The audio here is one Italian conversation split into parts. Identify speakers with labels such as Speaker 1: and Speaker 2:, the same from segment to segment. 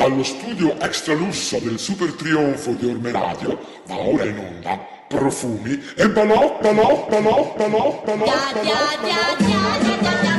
Speaker 1: Dallo studio extra lusso del super trionfo di Orme Radio va ora in onda profumi e balò, balò, balò, balò, balò,
Speaker 2: Non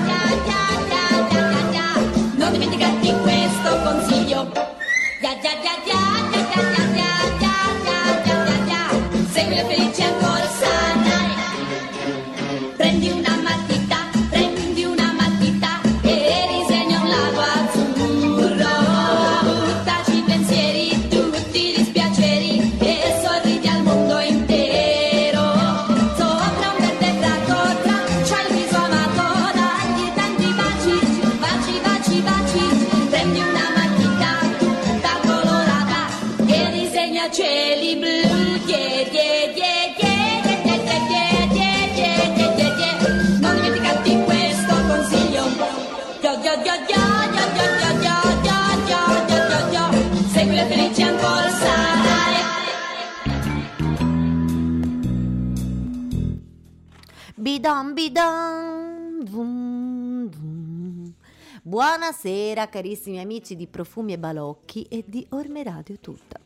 Speaker 3: Bidon bidon. Vum, vum. Buonasera carissimi amici di Profumi e Balocchi e di Orme Radio tutta.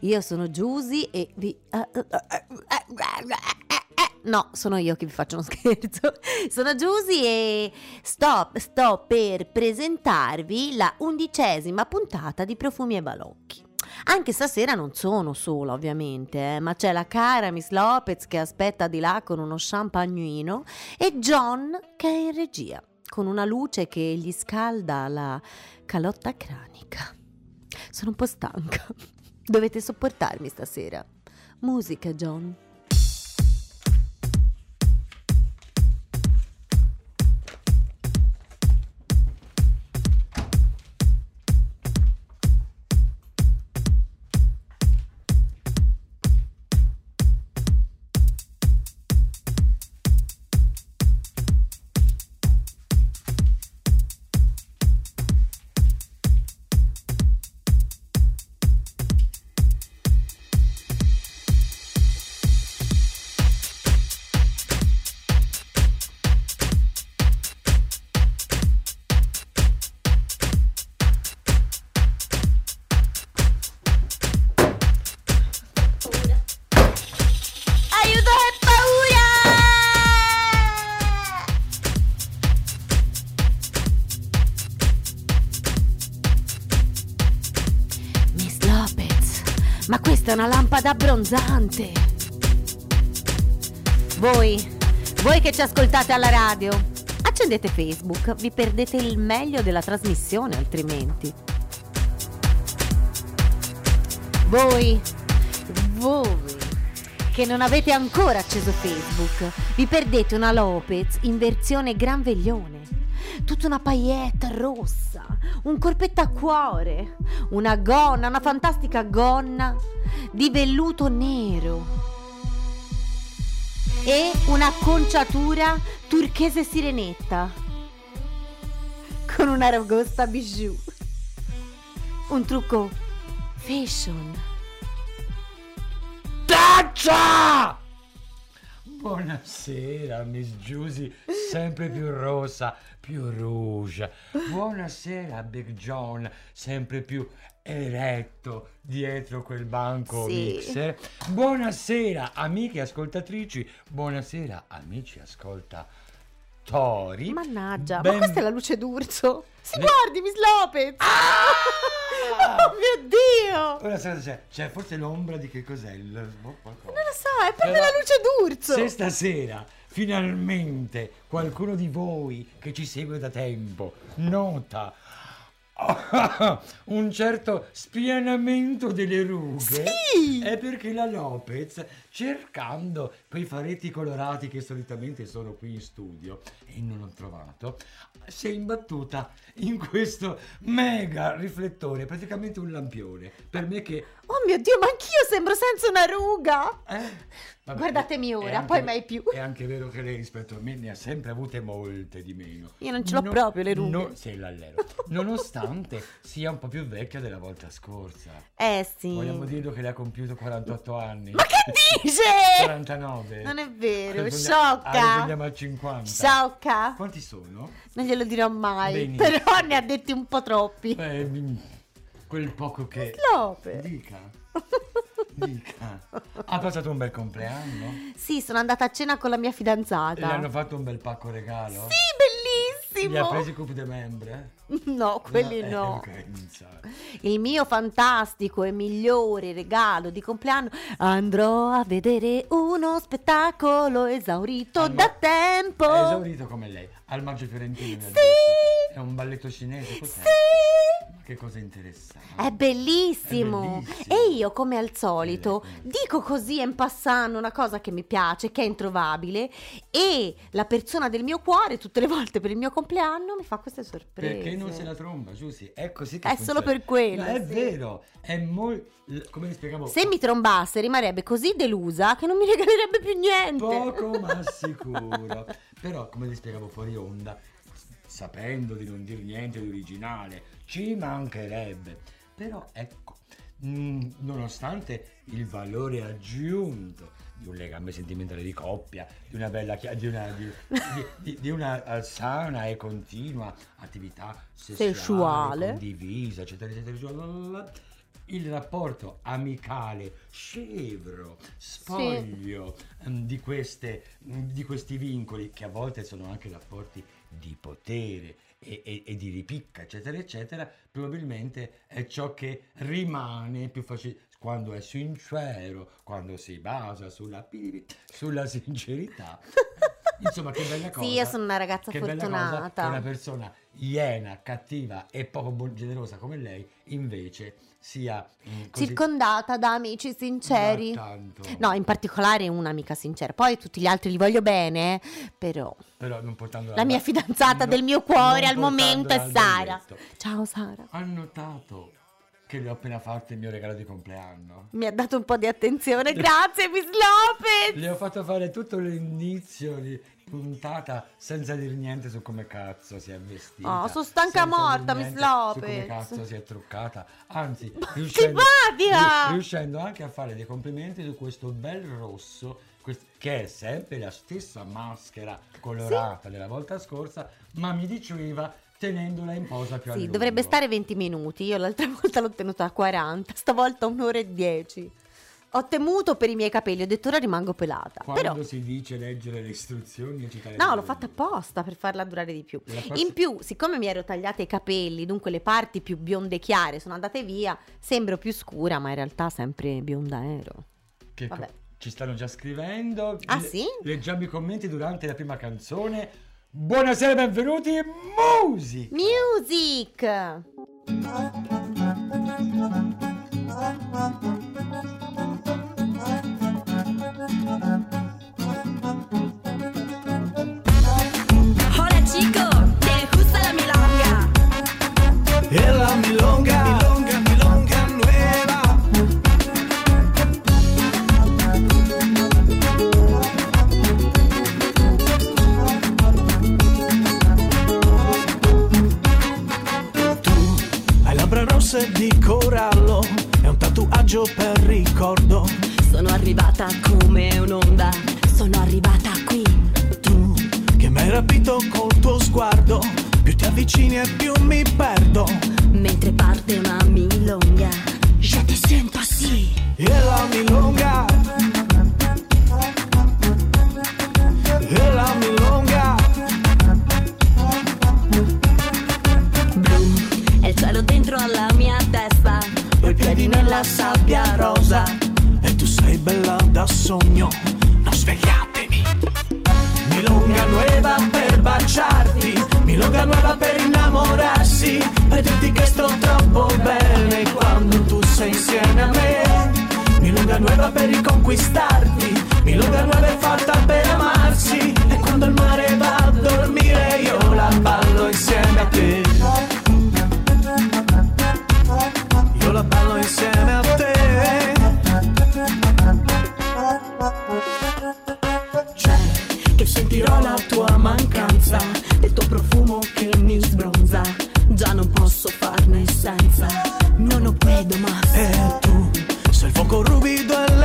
Speaker 3: Io sono Giusy e vi... eh, eh, eh, No, sono io che vi faccio uno scherzo. Sono Giusy e sto, sto per presentarvi la undicesima puntata di Profumi e Balocchi. Anche stasera non sono sola, ovviamente, eh, ma c'è la cara Miss Lopez che aspetta di là con uno champagnuino e John che è in regia, con una luce che gli scalda la calotta cranica. Sono un po' stanca. Dovete sopportarmi stasera. Musica, John. Abbronzante. Voi, voi che ci ascoltate alla radio, accendete Facebook, vi perdete il meglio della trasmissione altrimenti. Voi, voi che non avete ancora acceso Facebook, vi perdete una Lopez in versione gran veglione. Tutta una paillette rossa, un corpetto a cuore, una gonna, una fantastica gonna di velluto nero e un'acconciatura turchese sirenetta con una ragosta bijou. Un trucco fashion.
Speaker 4: Taccia! Buonasera, Miss Giusy, sempre più rossa, più rouge. Buonasera, Big John, sempre più eretto dietro quel banco
Speaker 3: Sì.
Speaker 4: mixer. Buonasera, amiche ascoltatrici, buonasera, amici ascoltatori.
Speaker 3: Mannaggia,
Speaker 4: Ben-
Speaker 3: ma questa è la luce d'urso. Si
Speaker 4: Ne-
Speaker 3: guardi, Miss Lopez!
Speaker 4: Ah!
Speaker 3: Oh mio Dio!
Speaker 4: Ora cosa c'è? C'è forse l'ombra di che cos'è? Il... boh, qualcosa.
Speaker 3: Non lo so, è proprio
Speaker 4: Però-
Speaker 3: la luce d'urso.
Speaker 4: Se stasera finalmente qualcuno di voi che ci segue da tempo nota un certo spianamento delle rughe
Speaker 3: Sì!
Speaker 4: è perché la Lopez cercando quei faretti colorati che solitamente sono qui in studio e non ho trovato si è imbattuta in questo mega riflettore praticamente un lampione per me che
Speaker 3: Oh mio Dio, ma anch'io sembro senza una ruga.
Speaker 4: eh, vabbè,
Speaker 3: Guardatemi ora,
Speaker 4: anche-
Speaker 3: poi mai più.
Speaker 4: È anche vero che lei rispetto a me ne ha sempre avute molte di meno.
Speaker 3: Io non ce l'ho proprio le rughe.
Speaker 4: no- sì, l'allero. Nonostante sia un po' più vecchia della volta scorsa.
Speaker 3: Eh sì.
Speaker 4: Vogliamo dirlo che le ha compiuto 48 anni.
Speaker 3: Ma che dice?
Speaker 4: 49.
Speaker 3: Non è vero,
Speaker 4: Arriviamo-
Speaker 3: sciocca.
Speaker 4: Arriviamo a 50.
Speaker 3: Sciocca.
Speaker 4: Quanti sono?
Speaker 3: Non glielo dirò mai.
Speaker 4: Benissimo.
Speaker 3: Però ne ha detti un po' troppi.
Speaker 4: Eh, mi- quel poco che...
Speaker 3: Slope.
Speaker 4: Dica. Dica. Ha passato un bel compleanno?
Speaker 3: Sì, sono andata a cena con la mia
Speaker 4: E le
Speaker 3: fidanzata.
Speaker 4: hanno fatto un bel pacco regalo?
Speaker 3: Sì,
Speaker 4: Li ha presi coupe de membre?
Speaker 3: No, quelli
Speaker 4: eh,
Speaker 3: no.
Speaker 4: ok, non so.
Speaker 3: Il mio fantastico e migliore regalo di compleanno andrò a vedere uno spettacolo esaurito
Speaker 4: Al ma-
Speaker 3: da tempo.
Speaker 4: È esaurito come lei. Al Maggio Fiorentino
Speaker 3: Sì.
Speaker 4: È un balletto cinese, cos'è?
Speaker 3: Sì.
Speaker 4: Ma che cosa interessante.
Speaker 3: È bellissimo.
Speaker 4: È bellissimo.
Speaker 3: E io, come al solito, dico così in passando una cosa che mi piace, che è introvabile, e la persona del mio cuore, tutte le volte per il mio compleanno, mi fa queste sorprese.
Speaker 4: Perché non se la tromba, Giussi? È così che
Speaker 3: È
Speaker 4: funziona.
Speaker 3: solo per quello,
Speaker 4: No, è
Speaker 3: sì.
Speaker 4: vero, è molto... Come vi spiegavo?
Speaker 3: Se mi trombasse rimarrebbe così delusa che non mi regalerebbe più niente.
Speaker 4: Poco ma sicuro. Però, come vi spiegavo fuori onda, sapendo di non dire niente di originale, ci mancherebbe. Però, ecco, mh, nonostante il valore aggiunto di un legame sentimentale di coppia, di una bella chia- di una, di, di- di- una eh, sana e continua attività sessuale,
Speaker 3: Sessuale.
Speaker 4: condivisa, eccetera, eccetera, eccetera, il rapporto amicale, scevro, spoglio ehm, di, queste, di questi vincoli che a volte sono anche rapporti di potere e, e- e di ripicca, eccetera, eccetera, probabilmente è ciò che rimane più facile quando è sincero, quando si basa sulla, sulla sincerità. Insomma, che bella cosa.
Speaker 3: Sì, io sono una ragazza
Speaker 4: che bella cosa
Speaker 3: fortunata.
Speaker 4: che una persona iena, cattiva e poco generosa come lei invece sia mm, così
Speaker 3: Circondata da amici sinceri. No, in particolare un'amica sincera. Poi tutti gli altri li voglio bene, però
Speaker 4: però non portandola
Speaker 3: la mia fidanzata
Speaker 4: no-
Speaker 3: del mio cuore
Speaker 4: non
Speaker 3: al momento è Sara. Ciao Sara.
Speaker 4: ha notato che le ho appena fatto il mio regalo di compleanno
Speaker 3: Mi ha dato un po' di attenzione. Grazie, Miss Lopez.
Speaker 4: le ho fatto fare tutto l'inizio di puntata senza dire niente su come cazzo si è vestita
Speaker 3: Oh, sono stanca morta, Miss
Speaker 4: niente su come
Speaker 3: Lopez.
Speaker 4: cazzo si è truccata anzi riuscendo, riuscendo anche a fare dei complimenti su questo bel rosso che è sempre la stessa maschera colorata della volta scorsa ma mi diceva tenendola in posa più a
Speaker 3: Sì,
Speaker 4: lungo.
Speaker 3: dovrebbe stare 20 minuti. Io l'altra volta l'ho tenuta a 40, stavolta un'ora e 10. Ho temuto per i miei capelli, ho detto ora rimango pelata.
Speaker 4: quando
Speaker 3: Però
Speaker 4: si dice leggere le istruzioni e
Speaker 3: No, l'ho fatta apposta per farla durare di più.
Speaker 4: Prossima-
Speaker 3: In più, siccome mi ero tagliata i capelli, dunque le parti più bionde chiare sono andate via, sembro più scura, ma in realtà sempre bionda ero.
Speaker 4: Che co-
Speaker 3: Vabbè.
Speaker 4: ci stanno già scrivendo.
Speaker 3: Ah, sì?
Speaker 4: Leggiamo i commenti durante la prima canzone. Buonasera, benvenuti. Music!
Speaker 3: Music!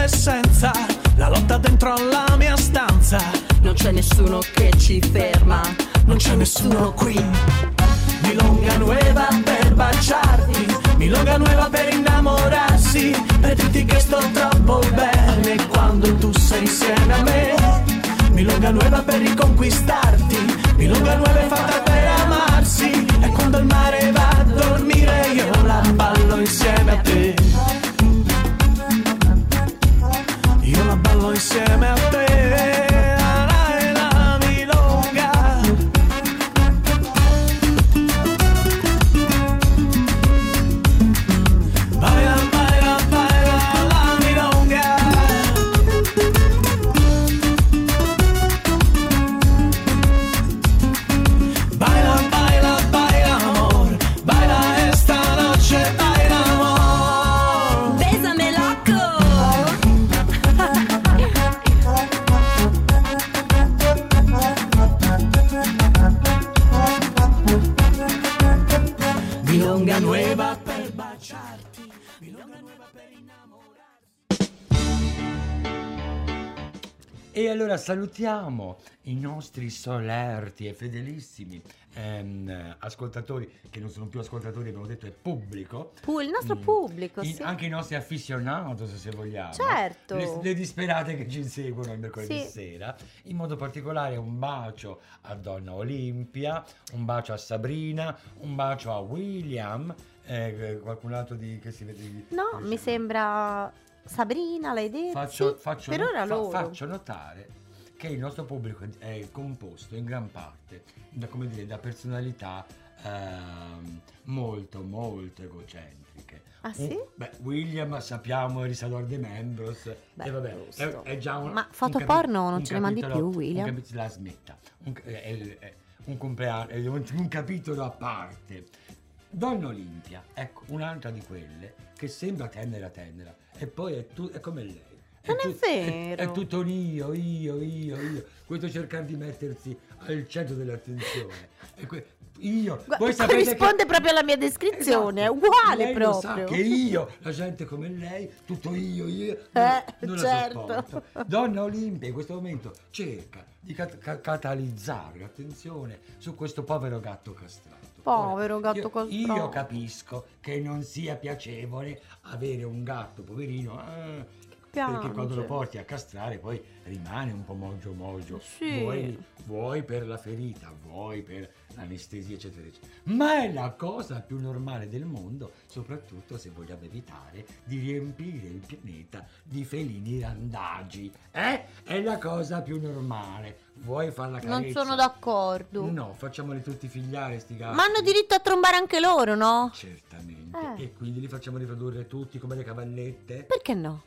Speaker 5: e la
Speaker 2: lotta dentro alla mia
Speaker 5: stanza. Non c'è nessuno che ci ferma, non c'è nessuno qui. Milonga nuova per baciarti, milonga nuova per innamorarsi, per dirti che sto troppo bene quando tu sei insieme a me. Milonga nuova per riconquistarti, milonga nuova è fatta per amarsi, e quando il mare va a dormire io la ballo insieme a te. La ballo
Speaker 4: allora salutiamo i nostri solerti e fedelissimi ehm, ascoltatori, che non sono più ascoltatori, abbiamo detto è pubblico.
Speaker 3: Pu- il nostro
Speaker 4: Mm.
Speaker 3: pubblico, sì.
Speaker 4: Anche i nostri afficionados, se vogliamo.
Speaker 3: Certo.
Speaker 4: Le, le disperate che ci inseguono il mercoledì
Speaker 3: Sì.
Speaker 4: sera. In modo particolare un bacio a Donna Olimpia, un bacio a Sabrina, un bacio a William, eh, qualcun altro di, che si vede. di-
Speaker 3: No,
Speaker 4: diciamo.
Speaker 3: mi sembra Sabrina, l'hai detto?
Speaker 4: Faccio,
Speaker 3: Sì,
Speaker 4: faccio
Speaker 3: per
Speaker 4: no-
Speaker 3: ora
Speaker 4: fa- faccio notare che il nostro pubblico è composto in gran parte da, come dire, da personalità ehm, molto molto egocentriche.
Speaker 3: Ah,
Speaker 4: Un-
Speaker 3: sì?
Speaker 4: beh, William sappiamo è Risador de Membros
Speaker 3: Beh,
Speaker 4: e vabbè, è, è già un
Speaker 3: Ma
Speaker 4: un
Speaker 3: foto
Speaker 4: capi-
Speaker 3: porno non
Speaker 4: un
Speaker 3: ce ne mandi più, William?
Speaker 4: Un capitolo, la smetta. Un, è- è- un compleanno, un, un capitolo a parte. Donna Olimpia, ecco, un'altra di quelle che sembra tenera tenera e poi è, tu- è come lei.
Speaker 3: Non è
Speaker 4: tu-
Speaker 3: vero.
Speaker 4: È, tutto io, io, io, io. Questo cercare di mettersi al centro dell'attenzione. E que- io,
Speaker 3: Gua-
Speaker 4: voi sapete
Speaker 3: corrisponde
Speaker 4: che-
Speaker 3: proprio alla mia descrizione,
Speaker 4: Esatto.
Speaker 3: è uguale
Speaker 4: Lei lo
Speaker 3: proprio.
Speaker 4: sa che io, la gente come lei, tutto io, io,
Speaker 3: Eh,
Speaker 4: non la
Speaker 3: certo.
Speaker 4: sopporto. Donna Olimpia in questo momento cerca di cat- ca- catalizzare l'attenzione su questo povero gatto castrato.
Speaker 3: Povero gatto
Speaker 4: io-
Speaker 3: castrato.
Speaker 4: Io capisco che non sia piacevole avere un gatto poverino. eh, perché
Speaker 3: Piange.
Speaker 4: quando lo porti a castrare poi rimane un po' mogio mogio.
Speaker 3: Sì.
Speaker 4: Vuoi, vuoi per la ferita, vuoi per l'anestesia, eccetera, eccetera. Ma è la cosa più normale del mondo, soprattutto se vogliamo evitare di riempire il pianeta di felini randagi. Eh? È la cosa più normale. Vuoi farla carezza?
Speaker 3: Non sono d'accordo.
Speaker 4: No, facciamoli tutti figliare sti gatti.
Speaker 3: Ma hanno diritto a trombare anche loro, no?
Speaker 4: Certamente.
Speaker 3: Eh.
Speaker 4: E quindi li facciamo riprodurre tutti come le cavallette?
Speaker 3: Perché no?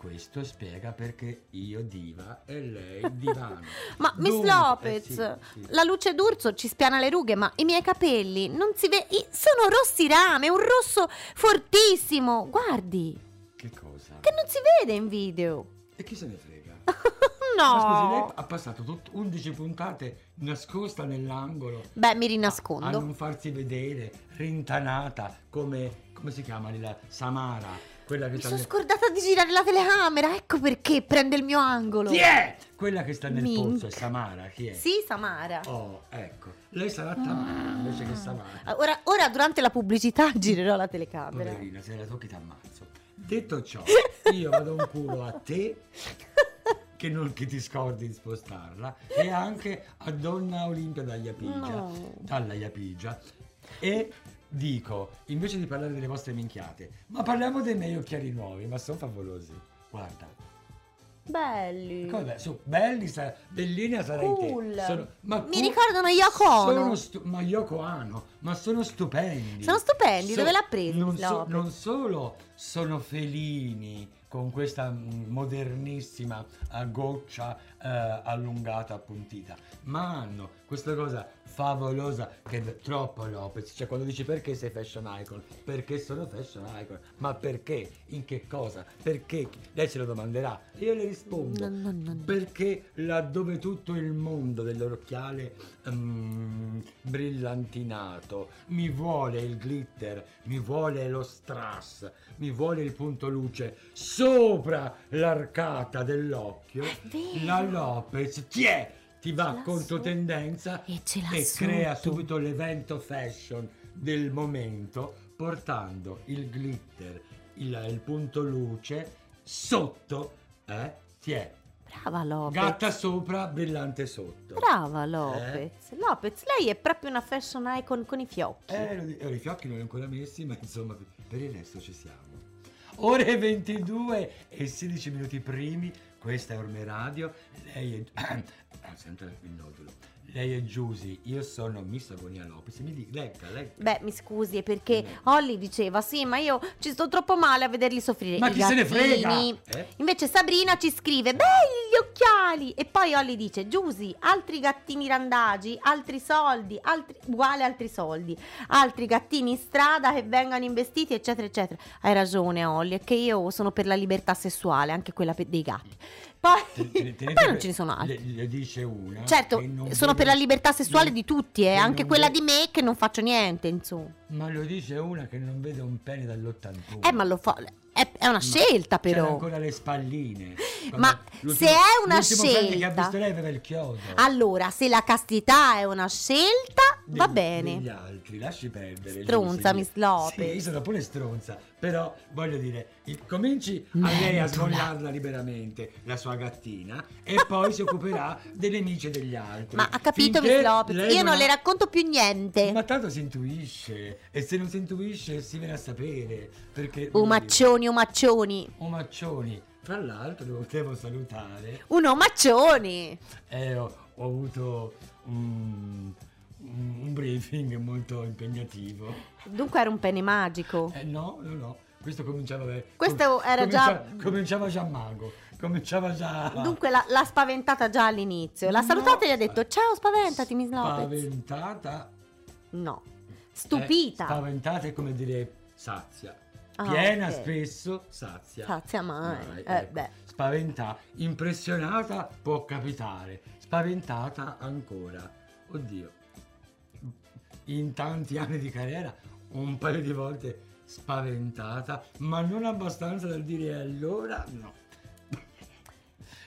Speaker 4: Questo spiega perché io diva e lei divano.
Speaker 3: Ma Miss
Speaker 4: Dunque,
Speaker 3: Lopez,
Speaker 4: eh sì, sì.
Speaker 3: la luce d'urso ci spiana le rughe, ma i miei capelli non si vedono. Sono rossi rame, un rosso fortissimo. Guardi,
Speaker 4: Che cosa?
Speaker 3: che non si vede in video.
Speaker 4: E chi se ne frega?
Speaker 3: no.
Speaker 4: Ma scusi, lei ha passato tut- 11 puntate nascosta nell'angolo
Speaker 3: Beh, mi
Speaker 4: a
Speaker 3: rinascondo.
Speaker 4: non farsi vedere, rintanata come, come si chiama la Samara, quella che
Speaker 3: Mi sono
Speaker 4: nel-
Speaker 3: scordata di girare la telecamera, ecco perché prende il mio angolo.
Speaker 4: Chi è? Quella che sta nel
Speaker 3: Mink.
Speaker 4: pozzo è Samara, chi è?
Speaker 3: Sì, Samara.
Speaker 4: Oh, ecco. Lei sarà Tamara invece che Samara.
Speaker 3: Ora, ora durante la pubblicità girerò la telecamera.
Speaker 4: Poverina, se la tocchi ti ammazzo. Detto ciò, io vado un culo a te che non che ti scordi di spostarla e anche a Donna Olimpia da Iapigia,
Speaker 3: No.
Speaker 4: dalla Iapigia e dico, invece di parlare delle vostre minchiate, ma parliamo dei miei occhiali nuovi, ma sono favolosi. Guarda,
Speaker 3: Belli.
Speaker 4: come su, belli, sa- bellina sarai
Speaker 3: Cool.
Speaker 4: te. Sono- ma
Speaker 3: Mi
Speaker 4: cool-
Speaker 3: ricordano Yoko Ono.
Speaker 4: Stu- ma Yoko Ono, ma sono stupendi.
Speaker 3: Sono stupendi, dove l'ha presi,
Speaker 4: Non, so- non solo sono felini con questa mm, modernissima eh, goccia eh, allungata, appuntita, ma hanno questa cosa favolosa che è troppo Lopez. Cioè, quando dici perché sei fashion icon? Perché sono fashion icon? Ma perché? In che cosa? Perché? Lei se lo domanderà. E io le rispondo.
Speaker 3: No, no, no.
Speaker 4: Perché laddove tutto il mondo dell'occhiale mm, brillantinato mi vuole il glitter, mi vuole lo strass, mi vuole il punto luce sopra l'arcata dell'occhio, la Lopez ti è, ti va
Speaker 3: Ce l'ha
Speaker 4: contro
Speaker 3: su-
Speaker 4: tendenza
Speaker 3: e l'ha
Speaker 4: crea subito l'evento fashion del momento portando il glitter, il, il punto luce sotto, eh, ti è
Speaker 3: Brava Lopez.
Speaker 4: Gatta sopra, brillante sotto.
Speaker 3: Brava Lopez. Lopez, lei è proprio una fashion icon con i fiocchi.
Speaker 4: Eh, eh, i fiocchi non li ho ancora messi, ma insomma, per il resto ci siamo. Ore 22 e 16 minuti primi, questa è Orme Radio, lei è... Ah, sento il nodulo. Lei è Giusy, io sono Miss Agonia Lopez, mi dica, legga, legga.
Speaker 3: Beh, mi scusi, è perché Holly diceva: Sì, ma io ci sto troppo male a vederli soffrire.
Speaker 4: Ma
Speaker 3: I
Speaker 4: chi se ne frega?
Speaker 3: gattini."
Speaker 4: Eh?
Speaker 3: Invece Sabrina ci scrive: Belli gli occhiali! E poi Holly dice: Giusy, altri gattini randagi, altri soldi, altri, uguale altri soldi, altri gattini in strada che vengano investiti, eccetera, eccetera. Hai ragione, Holly, è che io sono per la libertà sessuale, anche quella dei gatti. Poi,
Speaker 4: Te- te- tenete
Speaker 3: poi non ce ne sono altri.
Speaker 4: Le, le dice una.
Speaker 3: Certo, sono
Speaker 4: vede-
Speaker 3: per la libertà sessuale di tutti, eh,
Speaker 4: che
Speaker 3: anche quella
Speaker 4: vede-
Speaker 3: di me che non faccio niente, insomma.
Speaker 4: Ma lo dice una che non vede un pene dall'81.
Speaker 3: Eh, ma lo fa. È, è una scelta,
Speaker 4: C'era
Speaker 3: però.
Speaker 4: ancora le spalline.
Speaker 3: Ma se è una
Speaker 4: pene che ha
Speaker 3: scelta-
Speaker 4: visto lei aveva il chiodo.
Speaker 3: Allora, se la castità è una scelta, va
Speaker 4: Degli-
Speaker 3: bene.
Speaker 4: Degli altri, lasci perdere.
Speaker 3: Stronza. Miss Lopez.
Speaker 4: Sì, io sono pure stronza, però voglio dire, cominci a lei a smollarla liberamente, la sua gattina, e poi si occuperà delle amiche degli altri.
Speaker 3: Ma ha capito, Miss Lopez? Io non
Speaker 4: ha-
Speaker 3: le racconto più niente.
Speaker 4: Ma tanto si intuisce, e se non si intuisce si viene a sapere, perché...
Speaker 3: Umaccioni, umaccioni.
Speaker 4: Omaccioni. Tra l'altro devo, devo salutare,
Speaker 3: Un omaccioni.
Speaker 4: eh, ho, ho avuto un, un- un briefing molto impegnativo.
Speaker 3: Dunque era un pene magico.
Speaker 4: Eh, no, no, no. Questo cominciava beh,
Speaker 3: Questo era già-
Speaker 4: Cominciava già mago. Cominciava già.
Speaker 3: Dunque la- l'ha spaventata già all'inizio. L'ha salutata e gli ha detto: Ciao, spaventati, Miss Lopez.
Speaker 4: Spaventata.
Speaker 3: No.
Speaker 4: eh,
Speaker 3: Stupita.
Speaker 4: spaventata è come dire sazia.
Speaker 3: Ah,
Speaker 4: Piena
Speaker 3: ok.
Speaker 4: spesso, sazia.
Speaker 3: Sazia mai.
Speaker 4: Mai,
Speaker 3: Eh,
Speaker 4: ecco. Spaventata, impressionata può capitare. Spaventata ancora. Oddio. In tanti anni di carriera, un paio di volte spaventata, ma non abbastanza da dire allora no.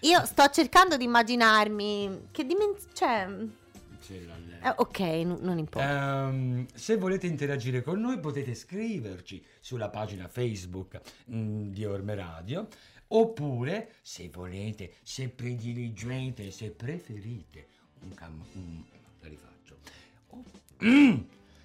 Speaker 3: Io sto cercando di immaginarmi che dimensione. Cioè. Eh, ok, n- non importa.
Speaker 4: Ehm, se volete interagire con noi potete scriverci sulla pagina Facebook mm, di Orme Radio oppure se volete, se prediligete, se preferite un cam... un- la rifaccio. Oh. Mm.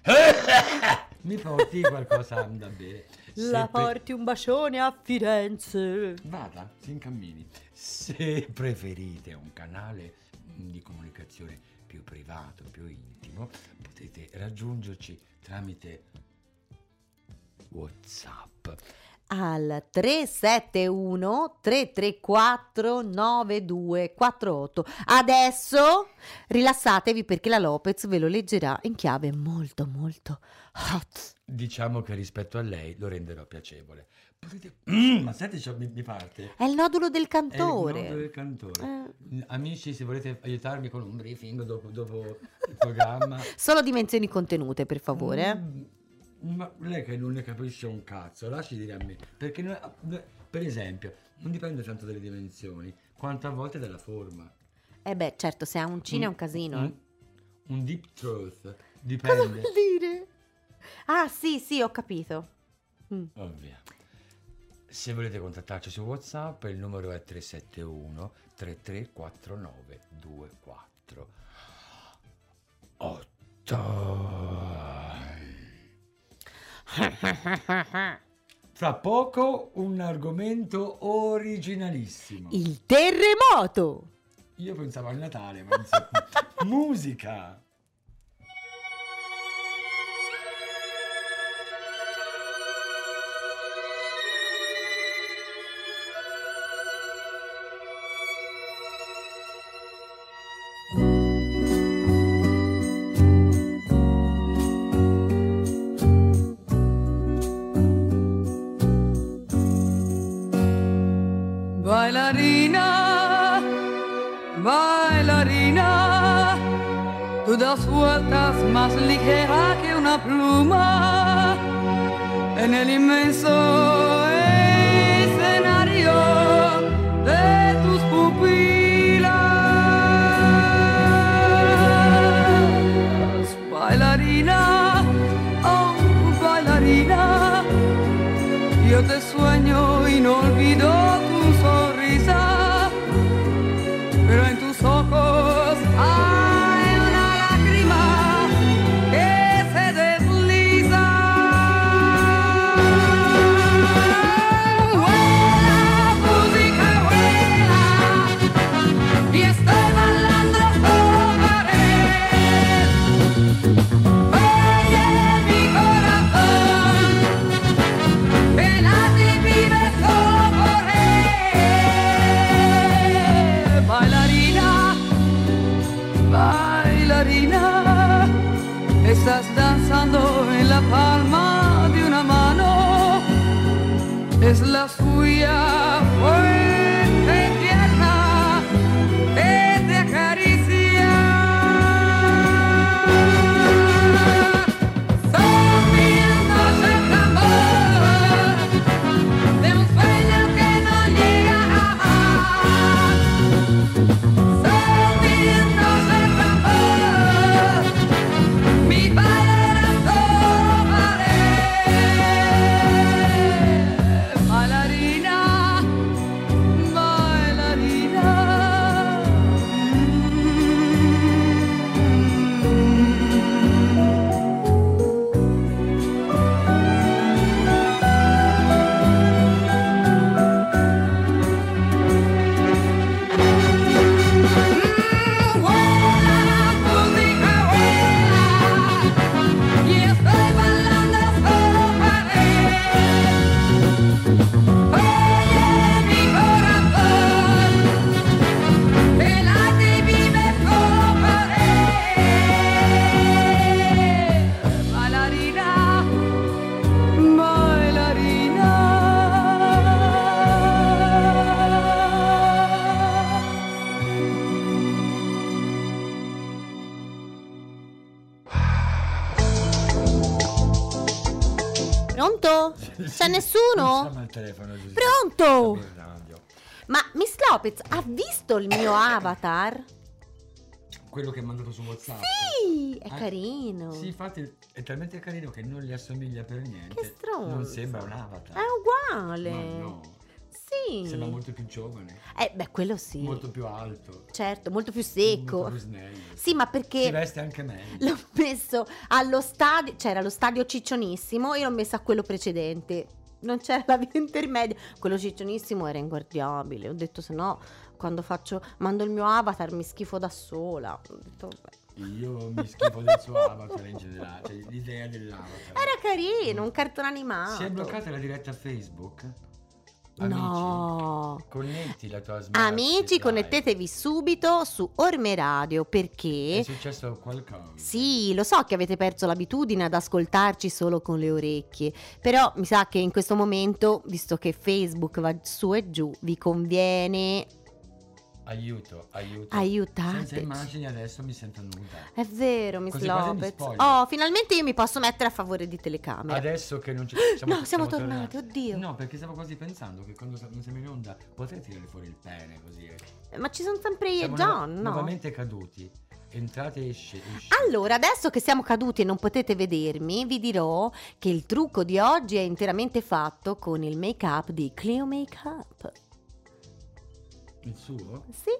Speaker 4: Mi porti qualcosa da bere. Se
Speaker 3: La
Speaker 4: pre-
Speaker 3: porti un bacione a Firenze.
Speaker 4: Vada, si incammini. Se preferite un canale di comunicazione più privato, più intimo, potete raggiungerci tramite WhatsApp.
Speaker 3: Al 371 334 9248. Adesso rilassatevi perché la Lopez ve lo leggerà in chiave molto molto hot.
Speaker 4: Diciamo che rispetto a lei lo renderò piacevole. Potete... Mm, ma senti, c'ho- mi, mi parte.
Speaker 3: È il nodulo del cantore.
Speaker 4: nodo del cantore.
Speaker 3: Eh.
Speaker 4: Amici, se volete aiutarmi con un briefing dopo, dopo il programma,
Speaker 3: Solo dimensioni contenute, per favore.
Speaker 4: Mm, Ma lei che non ne capisce un cazzo, lasci dire a me. Perché noi- per esempio, non dipende tanto dalle dimensioni, quanto a volte dalla forma.
Speaker 3: Eh beh, certo, se ha un cine è un
Speaker 4: Mm,
Speaker 3: casino.
Speaker 4: mm. Un deep truth
Speaker 3: Cosa
Speaker 4: dipende.
Speaker 3: vuol dire? Ah, sì, sì, ho capito. Mm.
Speaker 4: Ovvio. Se volete contattarci su WhatsApp, il numero è 371 3349 24 Fra poco un argomento originalissimo.
Speaker 3: Il terremoto.
Speaker 4: Io pensavo al Natale, ma insomma, musica.
Speaker 6: Das vueltas más ligera que una pluma en el inmenso
Speaker 3: Lopez ha visto il mio avatar?
Speaker 4: Quello che ha mandato su WhatsApp.
Speaker 3: Sì, è
Speaker 4: Ah,
Speaker 3: carino.
Speaker 4: Sì, infatti è talmente carino che non gli assomiglia per niente.
Speaker 3: Che stronzo.
Speaker 4: Non sembra un avatar.
Speaker 3: È uguale.
Speaker 4: Ma no,
Speaker 3: Sì.
Speaker 4: sembra molto più giovane,
Speaker 3: Eh, beh, quello sì.
Speaker 4: molto più alto,
Speaker 3: Certo, molto più
Speaker 4: molto
Speaker 3: secco.
Speaker 4: più snello.
Speaker 3: Sì, ma
Speaker 4: Si
Speaker 3: perché
Speaker 4: veste anche meglio.
Speaker 3: l'ho messo allo stadio, c'era lo stadio ciccionissimo e l'ho messo a quello precedente. Non c'era la via intermedia. Quello ciccionissimo era inguardiabile. Ho detto se no, quando faccio mando il mio avatar mi schifo da sola. Ho detto, vabbè.
Speaker 4: Io mi schifo del suo avatar in generale, cioè l'idea dell'avatar.
Speaker 3: Era carino, un cartone animato.
Speaker 4: Si è bloccata la diretta Facebook?
Speaker 3: No.
Speaker 4: Amici, connetti la tua smart.
Speaker 3: Amici,
Speaker 4: dai.
Speaker 3: connettetevi subito su Orme Radio
Speaker 4: È
Speaker 3: perché
Speaker 4: successo qualcosa.
Speaker 3: Sì, lo so che avete perso l'abitudine ad ascoltarci solo con le orecchie, però mi sa che in questo momento, visto che Facebook va su e giù, vi conviene
Speaker 4: Aiuto, aiuto.
Speaker 3: aiutateci.
Speaker 4: Senza immagini adesso mi sento nuda.
Speaker 3: È vero, Miss
Speaker 4: Così mi
Speaker 3: Lopez. Oh, finalmente io mi posso mettere a favore di telecamera.
Speaker 4: Adesso che non c'è.
Speaker 3: No, siamo tornati, oddio.
Speaker 4: No, perché stavo quasi pensando che quando non siamo in onda potrei tirare fuori il pene così. eh.
Speaker 3: Ma ci sono sempre io e
Speaker 4: Siamo
Speaker 3: John,
Speaker 4: nuova-
Speaker 3: no?
Speaker 4: nuovamente caduti. Entrate e esce. esce.
Speaker 3: Allora, adesso che siamo caduti e non potete vedermi, vi dirò che il trucco di oggi è interamente fatto con il make-up di Clio Makeup.
Speaker 4: Il suo?
Speaker 3: Sì,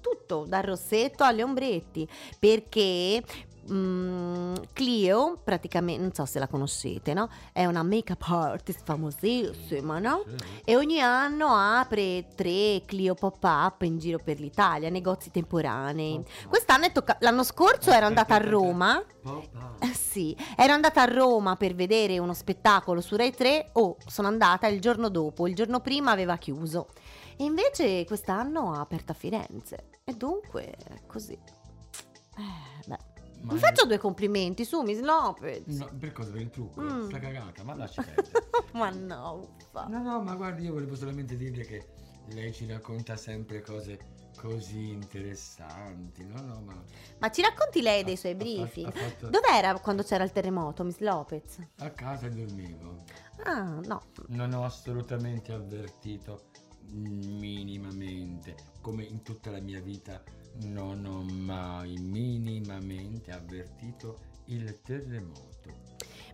Speaker 3: tutto, dal rossetto agli ombretti, perché mm, Clio, praticamente, non so se la conoscete, no? È una make-up artist famosissima, no? E ogni anno apre tre Clio pop-up in giro per l'Italia, negozi temporanei. Quest'anno è tocca- l'anno scorso ero andata a. Roma. Sì, ero andata a Roma per vedere uno spettacolo su Rai 3. Oh, sono andata il giorno dopo, il giorno prima aveva chiuso. E invece quest'anno ha aperto a Firenze. E dunque, così. Eh, beh.
Speaker 4: Ma
Speaker 3: Mi faccio due complimenti su Miss Lopez.
Speaker 4: No, per cosa? Per il trucco?
Speaker 3: Mm.
Speaker 4: Sta cagata, ma lasci perdere.
Speaker 3: Ma no, uffa.
Speaker 4: No, no, ma guardi, io volevo solamente dirle che lei ci racconta sempre cose così interessanti. No, no, ma
Speaker 3: Ma ci racconti lei dei suoi
Speaker 4: ha fatto-
Speaker 3: briefing?
Speaker 4: ha fatto-
Speaker 3: Dov'era quando c'era il terremoto, Miss Lopez?
Speaker 4: a casa dormivo.
Speaker 3: Ah, no.
Speaker 4: Non ho assolutamente avvertito minimamente, come in tutta la mia vita, non ho mai minimamente avvertito il terremoto.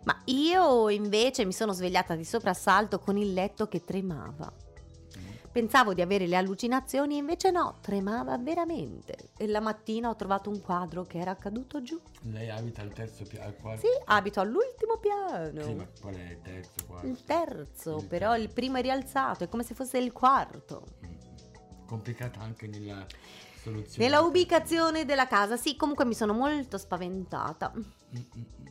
Speaker 3: Ma io invece mi sono svegliata di soprassalto con il letto che tremava. Pensavo di avere le allucinazioni, invece no, tremava veramente. E la mattina ho trovato un quadro che era caduto giù.
Speaker 4: Lei abita al terzo piano, al quarto?
Speaker 3: Sì, abito all'ultimo piano.
Speaker 4: Sì, ma qual è il terzo, quarto?
Speaker 3: Il terzo,
Speaker 4: Il
Speaker 3: però
Speaker 4: terzo.
Speaker 3: il primo è rialzato, è come se fosse il quarto.
Speaker 4: Mm. Complicata anche nella soluzione.
Speaker 3: Nella ubicazione della casa, sì, comunque mi sono molto spaventata.
Speaker 4: Mm, mm, mm.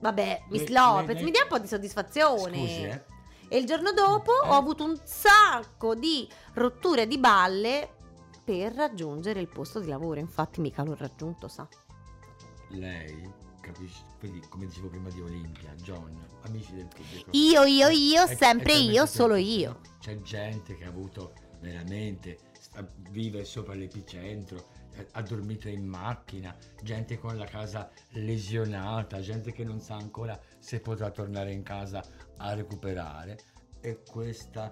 Speaker 3: Vabbè, Miss Lopez,
Speaker 4: lei-
Speaker 3: mi dia un po' di soddisfazione.
Speaker 4: Scusi, eh.
Speaker 3: E il giorno dopo ho avuto un sacco di rotture di balle per raggiungere il posto di lavoro. Infatti, mica l'ho raggiunto, sa.
Speaker 4: Lei capisci? Quindi, come dicevo prima di Olimpia, John, amici del pubblico.
Speaker 3: Io, io, io,
Speaker 4: È-
Speaker 3: sempre
Speaker 4: è
Speaker 3: io, solo io.
Speaker 4: C'è gente che ha avuto veramente, sta- vive sopra l'epicentro, eh, ha dormito in macchina, gente con la casa lesionata, gente che non sa ancora se potrà tornare in casa a recuperare. E questa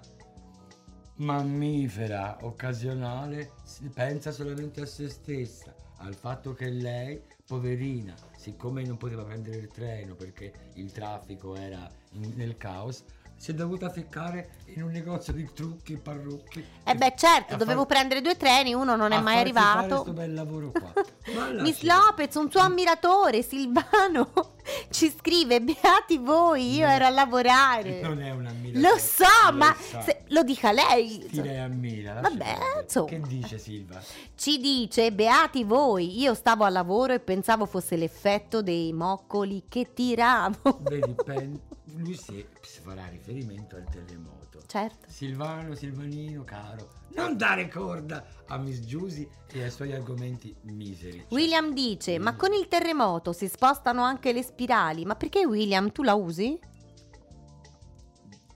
Speaker 4: mammifera occasionale si pensa solamente a se stessa, al fatto che lei, poverina, siccome non poteva prendere il treno perché il traffico era in- nel caos, si è dovuta ficcare in un negozio di trucchi, parrucchi.
Speaker 3: Eh beh, certo,
Speaker 4: a
Speaker 3: dovevo
Speaker 4: far-
Speaker 3: prendere due treni, uno non è
Speaker 4: a
Speaker 3: mai
Speaker 4: farsi fare
Speaker 3: arrivato.
Speaker 4: sto bel lavoro qua.
Speaker 3: Miss Lopez, un suo ammiratore, Silvano, ci scrive: Beati voi, io
Speaker 4: Non-
Speaker 3: ero a lavorare.
Speaker 4: Non è un ammiratore.
Speaker 3: Lo so,
Speaker 4: lo
Speaker 3: ma
Speaker 4: sa.
Speaker 3: se- lo dica lei.
Speaker 4: Ti lei ammira.
Speaker 3: Vabbè, insomma.
Speaker 4: Che dice Silva?
Speaker 3: Ci dice: Beati voi, io stavo al lavoro e pensavo fosse l'effetto dei moccoli che tiravo.
Speaker 4: Vedi, pen- lui si, si farà riferimento al terremoto.
Speaker 3: certo.
Speaker 4: Silvano, Silvanino, caro, non dare corda a Miss Giusy e ai suoi argomenti miseri.
Speaker 3: William dice: Ma con il terremoto si spostano anche le spirali. Ma perché William tu la usi?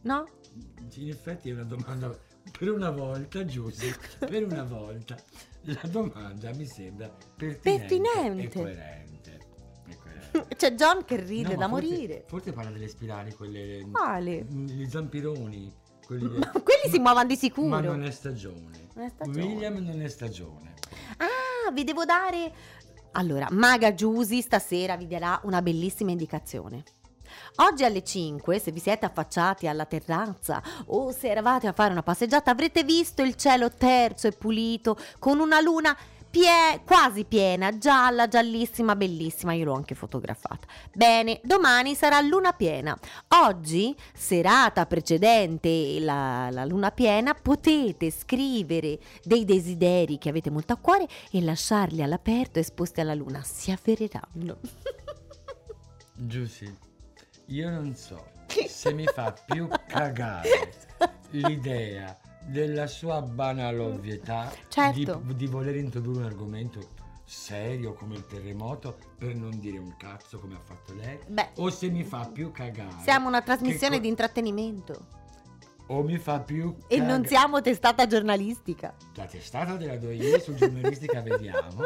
Speaker 3: No?
Speaker 4: In effetti è una domanda per una volta, Giusy, per una volta la domanda mi sembra pertinente,
Speaker 3: Pertinente.
Speaker 4: e coerente.
Speaker 3: C'è John che ride
Speaker 4: No,
Speaker 3: da
Speaker 4: forse-
Speaker 3: morire.
Speaker 4: Forse parla delle spirali, quelle...
Speaker 3: Quale?
Speaker 4: Gli zampironi. Quelli
Speaker 3: Ma quelli si muovono di sicuro.
Speaker 4: Ma non è stagione.
Speaker 3: Non è stagione.
Speaker 4: William non è stagione.
Speaker 3: Ah, vi devo dare. Allora, Maga Giusy stasera vi darà una bellissima indicazione. Oggi alle 5, se vi siete affacciati alla terrazza o se eravate a fare una passeggiata, avrete visto il cielo terzo e pulito con una luna pie- quasi piena, gialla, giallissima, bellissima. Io l'ho anche fotografata. Bene, domani sarà luna piena. Oggi, serata precedente la, la luna piena, potete scrivere dei desideri che avete molto a cuore e lasciarli all'aperto esposti alla luna. Si avvereranno.
Speaker 4: Giussi, io non so se mi fa più cagare l'idea della sua banale ovvietà
Speaker 3: Certo.
Speaker 4: di, di voler introdurre un argomento serio come il terremoto per non dire un cazzo come ha fatto lei
Speaker 3: Beh,
Speaker 4: o se mi fa più cagare
Speaker 3: siamo una trasmissione
Speaker 4: co-
Speaker 3: di intrattenimento
Speaker 4: o mi fa più
Speaker 3: e non siamo testata giornalistica.
Speaker 4: la testata te la do io su giornalistica vediamo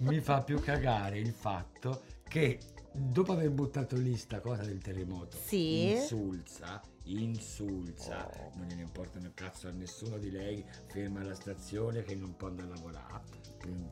Speaker 4: mi fa più cagare il fatto che dopo aver buttato lì sta cosa del terremoto
Speaker 3: Sì.
Speaker 4: insulsa insulsa non gliene importa un cazzo a nessuno di lei ferma alla stazione che non può andare a lavorare.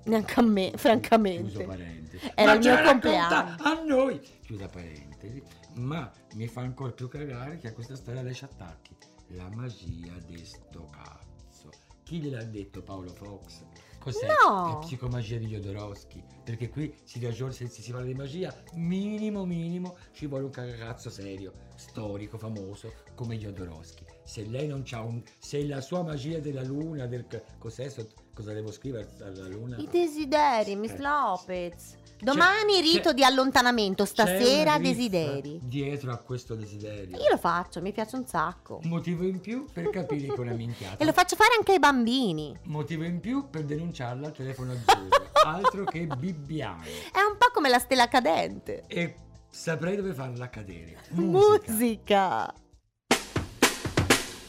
Speaker 3: Neanche a me, francamente.
Speaker 4: chiuso parentesi
Speaker 3: Era
Speaker 4: Ma
Speaker 3: il mio
Speaker 4: la
Speaker 3: compleanno.
Speaker 4: a noi chiusa parentesi ma mi fa ancora più cagare che a questa storia lei ci attacchi la magia di sto cazzo chi gliel'ha detto Paolo Fox? Cos'è?
Speaker 3: No.
Speaker 4: È psicomagia di Jodorowsky. Perché qui si ragiona, se si parla di magia, minimo, minimo, ci vuole un cagazzo serio, storico, famoso, come Jodorowsky. Se lei non c'ha un... Se la sua magia della luna, del... Cos'è? sotto- Cosa devo scrivere alla luna?
Speaker 3: I desideri, Miss
Speaker 4: Eh.
Speaker 3: Lopez. Domani
Speaker 4: C'è-
Speaker 3: rito
Speaker 4: c'è-
Speaker 3: di allontanamento, stasera desideri.
Speaker 4: Dietro a questo desiderio.
Speaker 3: Io lo faccio, mi piace un sacco.
Speaker 4: Motivo in più per capire che è una minchiata.
Speaker 3: E lo faccio fare anche ai bambini.
Speaker 4: Motivo in più per denunciarla al telefono azzurro. Altro che bibbiano.
Speaker 3: È un po' come la stella cadente.
Speaker 4: E saprei dove farla cadere.
Speaker 3: Musica.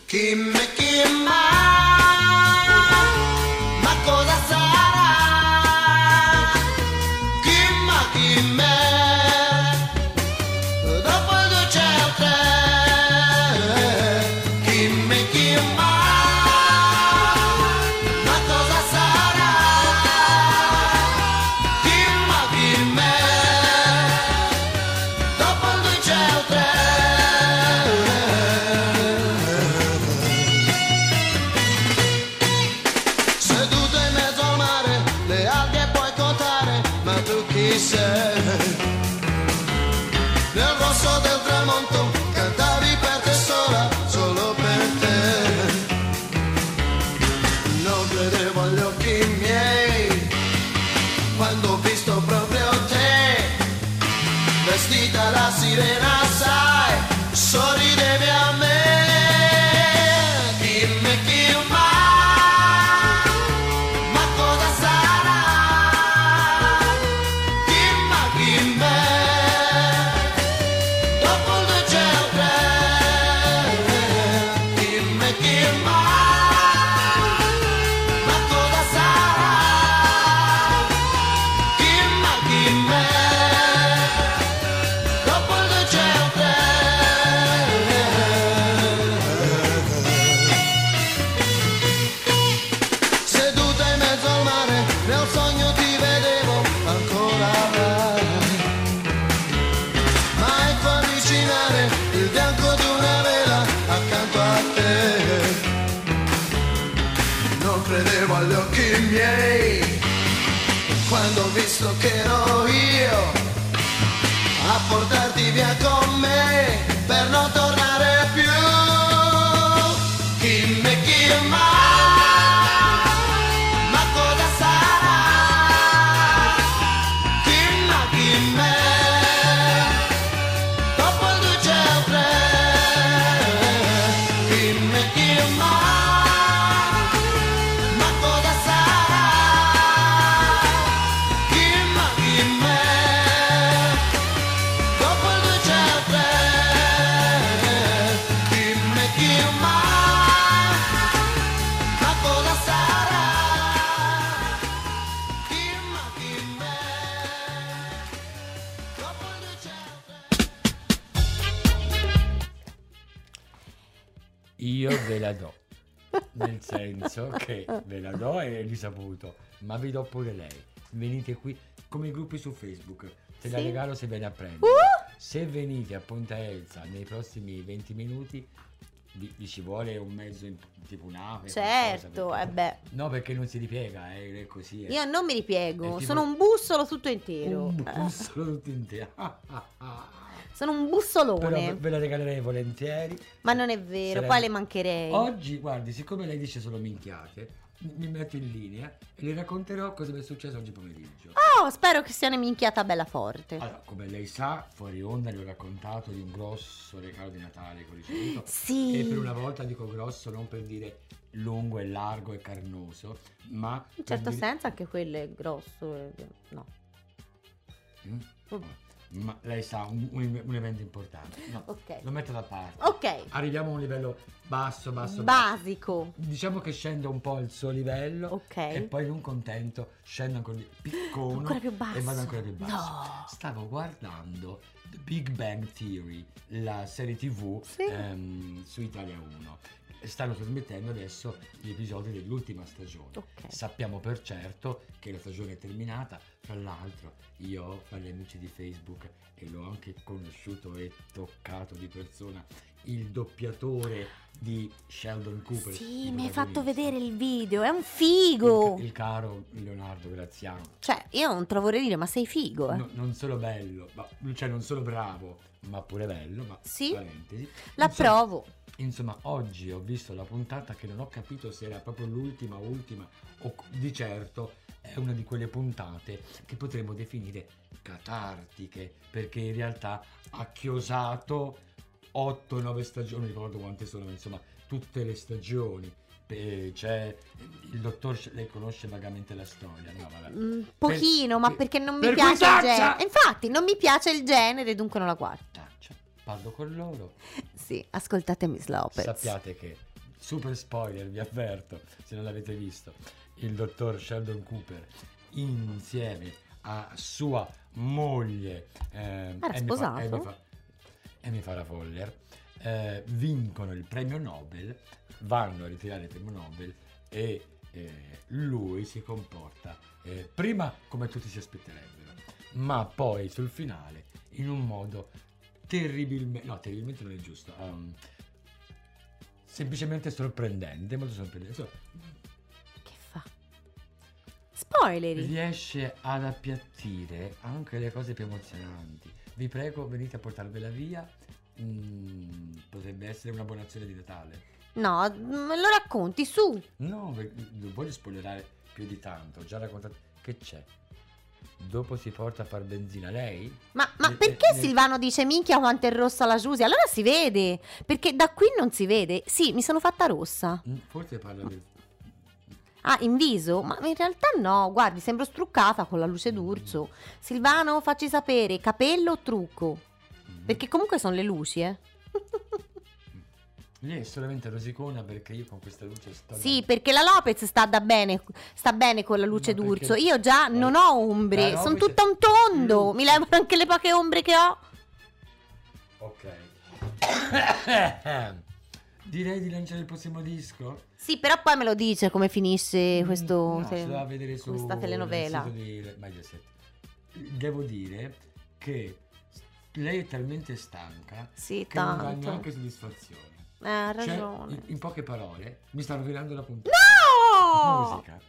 Speaker 7: Kim Kim ma, ma
Speaker 4: risaputo, ma vi do pure lei. Venite qui come i gruppi su Facebook. Te la
Speaker 3: Sì.
Speaker 4: regalo se viene a prendere.
Speaker 3: Uh!
Speaker 4: Se venite a Ponta Elsa nei prossimi 20 minuti, vi, vi ci vuole un mezzo in- tipo un'ape.
Speaker 3: Certo,
Speaker 4: qualcosa,
Speaker 3: eh beh.
Speaker 4: No, perché non si ripiega, eh, è così. eh.
Speaker 3: Io non mi ripiego, sono un bussolo tutto intero.
Speaker 4: Un
Speaker 3: Eh,
Speaker 4: bussolo tutto intero.
Speaker 3: Sono un
Speaker 4: Però
Speaker 3: bussolone.
Speaker 4: ve la regalerei volentieri.
Speaker 3: Ma non è vero,
Speaker 4: Sarebbe-
Speaker 3: poi le mancherei.
Speaker 4: Oggi, guardi, siccome lei dice solo minchiate, mi metto in linea e le racconterò cosa mi è successo oggi pomeriggio.
Speaker 3: Oh, spero che sia una minchiata bella forte.
Speaker 4: Allora, come lei sa, fuori onda le ho raccontato di un grosso regalo di Natale che ho ricevuto.
Speaker 3: Sì.
Speaker 4: E per una volta dico grosso non per dire lungo e largo e carnoso, ma...
Speaker 3: In certo
Speaker 4: dire-
Speaker 3: senso anche quello è grosso. e- No.
Speaker 4: Mm? Ma lei sa, un, un- un evento importante. No,
Speaker 3: Ok.
Speaker 4: Lo metto da parte.
Speaker 3: Ok.
Speaker 4: Arriviamo a un livello basso, basso, basso.
Speaker 3: Basico.
Speaker 4: Diciamo che scendo un po' il suo livello
Speaker 3: Ok.
Speaker 4: e poi non contento scendo ancora di piccone
Speaker 3: Ancora più basso.
Speaker 4: e vado ancora più basso.
Speaker 3: No.
Speaker 4: Stavo guardando The Big Bang Theory, la serie TV
Speaker 3: Sì.
Speaker 4: ehm, su Italia 1. Stanno trasmettendo adesso gli episodi dell'ultima stagione.
Speaker 3: Ok.
Speaker 4: Sappiamo per certo che la stagione è terminata. Tra l'altro, io fra gli amici di Facebook e l'ho anche conosciuto e toccato di persona il doppiatore di Sheldon Cooper.
Speaker 3: Sì, mi hai fatto vedere il video, è un figo.
Speaker 4: Il, il caro Leonardo Graziano.
Speaker 3: Cioè, io non lo vorrei dire, ma sei figo, eh.
Speaker 4: No- non solo bello, ma, cioè non solo bravo, ma pure bello, ma
Speaker 3: Sì.
Speaker 4: parentesi.
Speaker 3: La
Speaker 4: Insomma,
Speaker 3: provo.
Speaker 4: Insomma, oggi ho visto la puntata che non ho capito se era proprio l'ultima, ultima, o di certo è una di quelle puntate che potremmo definire catartiche, perché in realtà ha chiosato 8-9 stagioni, non ricordo quante sono, ma insomma, tutte le stagioni. C'è il dottor, lei conosce vagamente la storia, no? Vabbè.
Speaker 3: Mm, pochino, ma
Speaker 4: per-
Speaker 3: perché non mi
Speaker 4: per
Speaker 3: piace il genere. Infatti, non mi piace il genere, dunque non la guardo.
Speaker 4: Taccia, Parlo con loro.
Speaker 3: Sì, ascoltate Miss Lopez.
Speaker 4: Sappiate che, super spoiler, vi avverto, se non l'avete visto, il dottor Sheldon Cooper insieme a sua moglie ehm,
Speaker 3: Era
Speaker 4: Amy
Speaker 3: sposato?
Speaker 4: Fa- Amy Fa- Amy Farrah Fowler eh, vincono il premio Nobel, vanno a ritirare il premio Nobel e eh, lui si comporta eh, prima come tutti si aspetterebbero, ma poi sul finale in un modo terribilmente, no terribilmente non è giusto, ehm, semplicemente sorprendente, molto sorprendente. Insomma,
Speaker 3: Che fa? Spoileri.
Speaker 4: riesce ad appiattire anche le cose più emozionanti. Vi prego, venite a portarvela via. Mm, potrebbe essere una buona azione di Natale.
Speaker 3: No, me lo racconti su.
Speaker 4: No, non voglio spoilerare più di tanto. Ho già raccontato. Che c'è? Dopo si porta a far benzina lei?
Speaker 3: Ma, ma
Speaker 4: Ne-
Speaker 3: perché
Speaker 4: ne-
Speaker 3: Silvano dice minchia quanto è rossa la Giusia? Allora si vede. Perché da qui non si vede. Sì, mi sono fatta rossa.
Speaker 4: Mm, Forse parla del.
Speaker 3: Ah, in viso? Ma in realtà no, guardi, sembro struccata con la luce d'urso. Silvano, facci sapere, capello o trucco?
Speaker 4: Mm.
Speaker 3: Perché comunque sono le luci, eh.
Speaker 4: Lei è solamente rosicona perché io con questa luce sto.
Speaker 3: Sì, perché la Lopez sta da bene, sta bene con la luce d'urso. Io già
Speaker 4: La-
Speaker 3: non ho ombre,
Speaker 4: la
Speaker 3: sono
Speaker 4: Lopez
Speaker 3: tutta un tondo.
Speaker 4: Mm.
Speaker 3: Mi levano anche le poche ombre che ho.
Speaker 4: Ok. Direi di lanciare il prossimo disco.
Speaker 3: Sì, però poi me lo dice come finisce
Speaker 4: Mm,
Speaker 3: questo
Speaker 4: no,
Speaker 3: te-
Speaker 4: vedere su
Speaker 3: questa telenovela.
Speaker 4: di. Devo dire che lei è talmente stanca
Speaker 3: Sì,
Speaker 4: che non dà
Speaker 3: tanto.
Speaker 4: neanche soddisfazione.
Speaker 3: Eh, ha
Speaker 4: Cioè,
Speaker 3: ragione.
Speaker 4: in, in poche parole, mi sta rovinando la puntata.
Speaker 3: No!
Speaker 4: Musica.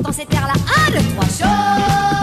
Speaker 2: Chantant cet air-là. Un, deux, trois, chaud,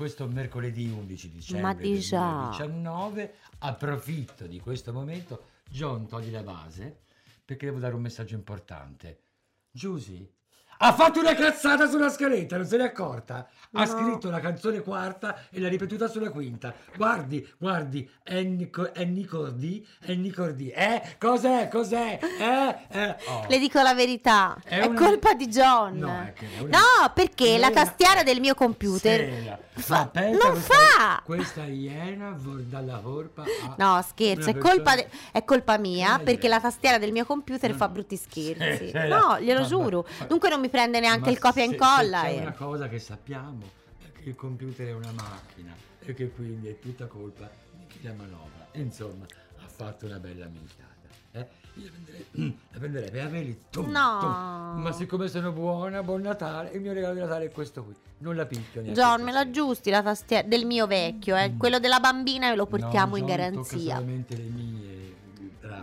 Speaker 4: questo mercoledì 11 dicembre
Speaker 3: Ma di già.
Speaker 4: 2019 approfitto di questo momento John togli la base perché devo dare un messaggio importante Giusy ha fatto una cazzata sulla scaletta non se n'è accorta ha
Speaker 3: No.
Speaker 4: scritto la canzone quarta e l'ha ripetuta sulla quinta guardi guardi Ennico Ennicordi Ennicordi eh cos'è cos'è eh, eh. Oh.
Speaker 3: Le dico la verità,
Speaker 4: È
Speaker 3: è,
Speaker 4: una-
Speaker 3: colpa di John.
Speaker 4: No, è è una-
Speaker 3: No, perché la tastiera del mio computer
Speaker 4: Sera.
Speaker 3: fa-
Speaker 4: pensa
Speaker 3: non
Speaker 4: questa,
Speaker 3: fa.
Speaker 4: Questa iena dalla colpa
Speaker 3: No, scherzo, è colpa, de- è colpa mia
Speaker 4: Eh,
Speaker 3: perché
Speaker 4: eh.
Speaker 3: la tastiera del mio computer
Speaker 4: Non-
Speaker 3: fa brutti scherzi.
Speaker 4: Eh, eh,
Speaker 3: No, glielo
Speaker 4: ma-
Speaker 3: giuro. Dunque non mi prende neanche
Speaker 4: Ma
Speaker 3: il copia e incolla.
Speaker 4: se C'è
Speaker 3: eh.
Speaker 4: una cosa che sappiamo è che il computer è una macchina e che quindi è tutta colpa di chi la manovra. E insomma, ha fatto una bella militata. Eh? Io la prenderei, la prenderei per averli tum,
Speaker 3: No.
Speaker 4: tum. Ma siccome sono buona, buon Natale, il mio regalo di Natale è questo qui. Non la picchio neanche.
Speaker 3: John, me la
Speaker 4: stasera.
Speaker 3: aggiusti la tastiera del mio vecchio, eh. quello della bambina lo portiamo
Speaker 4: No,
Speaker 3: in
Speaker 4: John Tocca
Speaker 3: garanzia.
Speaker 4: solamente le mie.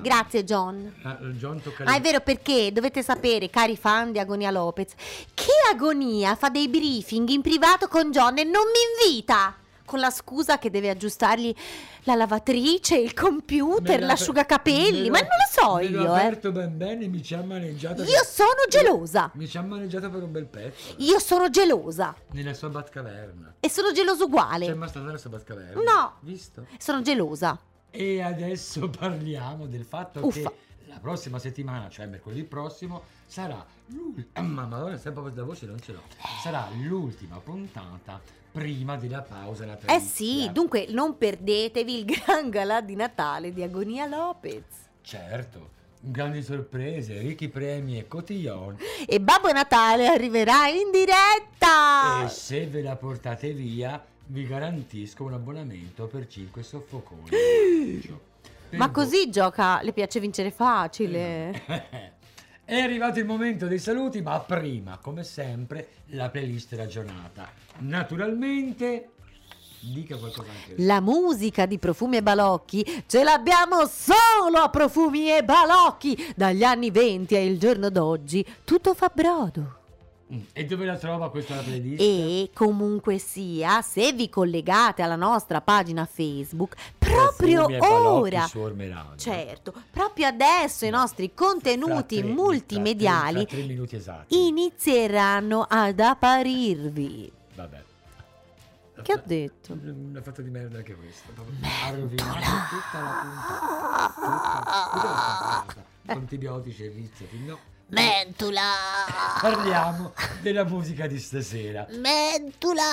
Speaker 3: Grazie John.
Speaker 4: Ah, John
Speaker 3: Ah, è vero perché dovete sapere, cari fan di Agonia Lopez, che Agonia fa dei briefing in privato con John e non mi invita. Con la scusa che deve aggiustargli la lavatrice, il computer, l'asciugacapelli, ma non lo so
Speaker 4: me l'ho
Speaker 3: io, eh.
Speaker 4: aperto ben bene mi ci ha maneggiato.
Speaker 3: Io sono gelosa.
Speaker 4: Mi ci ha maneggiato per un bel pezzo.
Speaker 3: Io sono gelosa.
Speaker 4: Nella sua Batcaverna.
Speaker 3: E sono geloso
Speaker 4: C'è
Speaker 3: uguale.
Speaker 4: mai stata nella sua Batcaverna?
Speaker 3: No.
Speaker 4: Visto?
Speaker 3: Sono gelosa.
Speaker 4: E adesso parliamo del fatto
Speaker 3: Uffa.
Speaker 4: che la prossima settimana, cioè mercoledì prossimo, sarà l'ultima. Ora sempre la voce non ce l'ho. Sarà l'ultima puntata prima della pausa
Speaker 3: Eh
Speaker 4: natalizia.
Speaker 3: sì, dunque non perdetevi il gran galà di Natale di Agonia Lopez.
Speaker 4: Certo, grandi sorprese, ricchi premi e cotillon.
Speaker 3: E Babbo Natale arriverà in diretta!
Speaker 4: E se ve la portate via, vi garantisco un abbonamento per 5 soffoconi. Per
Speaker 3: Ma
Speaker 4: voi-
Speaker 3: così gioca, le piace vincere facile.
Speaker 4: È arrivato il momento dei saluti, ma prima, come sempre, la playlist ragionata. Naturalmente, dica qualcosa anche lei.
Speaker 3: La musica di Profumi e Balocchi ce l'abbiamo solo a Profumi e Balocchi dagli anni 20 e il giorno d'oggi. Tutto fa brodo.
Speaker 4: E dove la trova questa playlist?
Speaker 3: E comunque sia, se vi collegate alla nostra pagina Facebook, proprio
Speaker 4: Profumi e balocchi
Speaker 3: ora, certo, proprio adesso i nostri contenuti
Speaker 4: tre-
Speaker 3: multimediali
Speaker 4: Fra tre, minuti esatti.
Speaker 3: inizieranno ad apparirvi.
Speaker 4: Vabbè.
Speaker 3: Che ho detto?
Speaker 4: Una fatta di merda anche questa. proprio Ha rovinato tutta la puntata. Tutta, tutta la puntata. Antibiotici e rizzati, no.
Speaker 3: Mentula!
Speaker 4: Parliamo della musica di stasera.
Speaker 3: Mentula!